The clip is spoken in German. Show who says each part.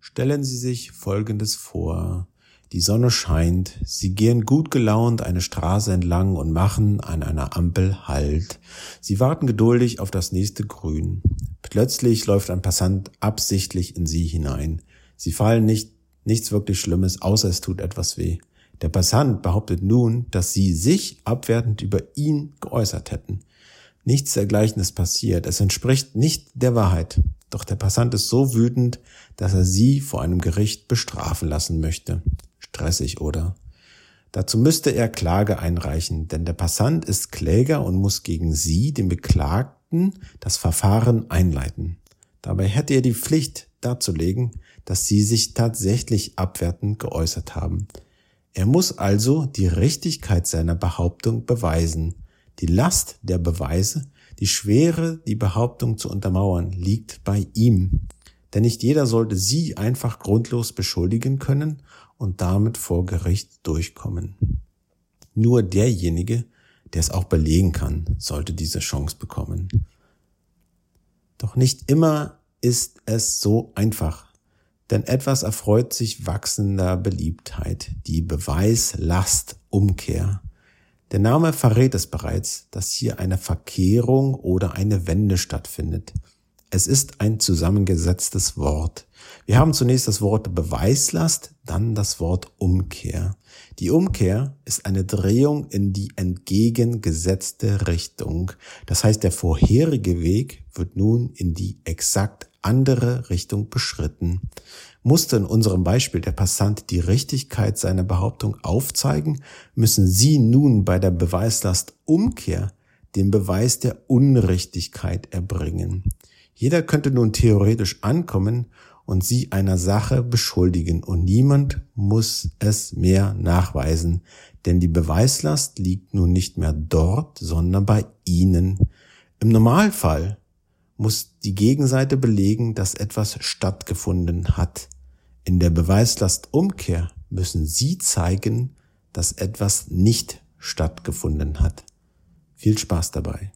Speaker 1: Stellen Sie sich Folgendes vor. Die Sonne scheint, Sie gehen gut gelaunt eine Straße entlang und machen an einer Ampel Halt. Sie warten geduldig auf das nächste Grün. Plötzlich läuft ein Passant absichtlich in Sie hinein. Sie fallen nicht, nichts wirklich Schlimmes, außer es tut etwas weh. Der Passant behauptet nun, dass Sie sich abwertend über ihn geäußert hätten. Nichts dergleichen ist passiert. Es entspricht nicht der Wahrheit. Doch der Passant ist so wütend, dass er Sie vor einem Gericht bestrafen lassen möchte. Stressig, oder? Dazu müsste er Klage einreichen, denn der Passant ist Kläger und muss gegen Sie, den Beklagten, das Verfahren einleiten. Dabei hätte er die Pflicht darzulegen, dass Sie sich tatsächlich abwertend geäußert haben. Er muss also die Richtigkeit seiner Behauptung beweisen. Die Last der Beweise, die Schwere, die Behauptung zu untermauern, liegt bei ihm. Denn nicht jeder sollte Sie einfach grundlos beschuldigen können und damit vor Gericht durchkommen. Nur derjenige, der es auch belegen kann, sollte diese Chance bekommen. Doch nicht immer ist es so einfach, denn etwas erfreut sich wachsender Beliebtheit, die Beweislastumkehr. Der Name verrät es bereits, dass hier eine Verkehrung oder eine Wende stattfindet. Es ist ein zusammengesetztes Wort. Wir haben zunächst das Wort Beweislast, dann das Wort Umkehr. Die Umkehr ist eine Drehung in die entgegengesetzte Richtung. Das heißt, der vorherige Weg wird nun in die exakt andere Richtung beschritten. Musste in unserem Beispiel der Passant die Richtigkeit seiner Behauptung aufzeigen, müssen Sie nun bei der Beweislastumkehr den Beweis der Unrichtigkeit erbringen. Jeder könnte nun theoretisch ankommen und sie einer Sache beschuldigen und niemand muss es mehr nachweisen, denn die Beweislast liegt nun nicht mehr dort, sondern bei Ihnen. Im Normalfall muss die Gegenseite belegen, dass etwas stattgefunden hat. In der Beweislastumkehr müssen Sie zeigen, dass etwas nicht stattgefunden hat. Viel Spaß dabei.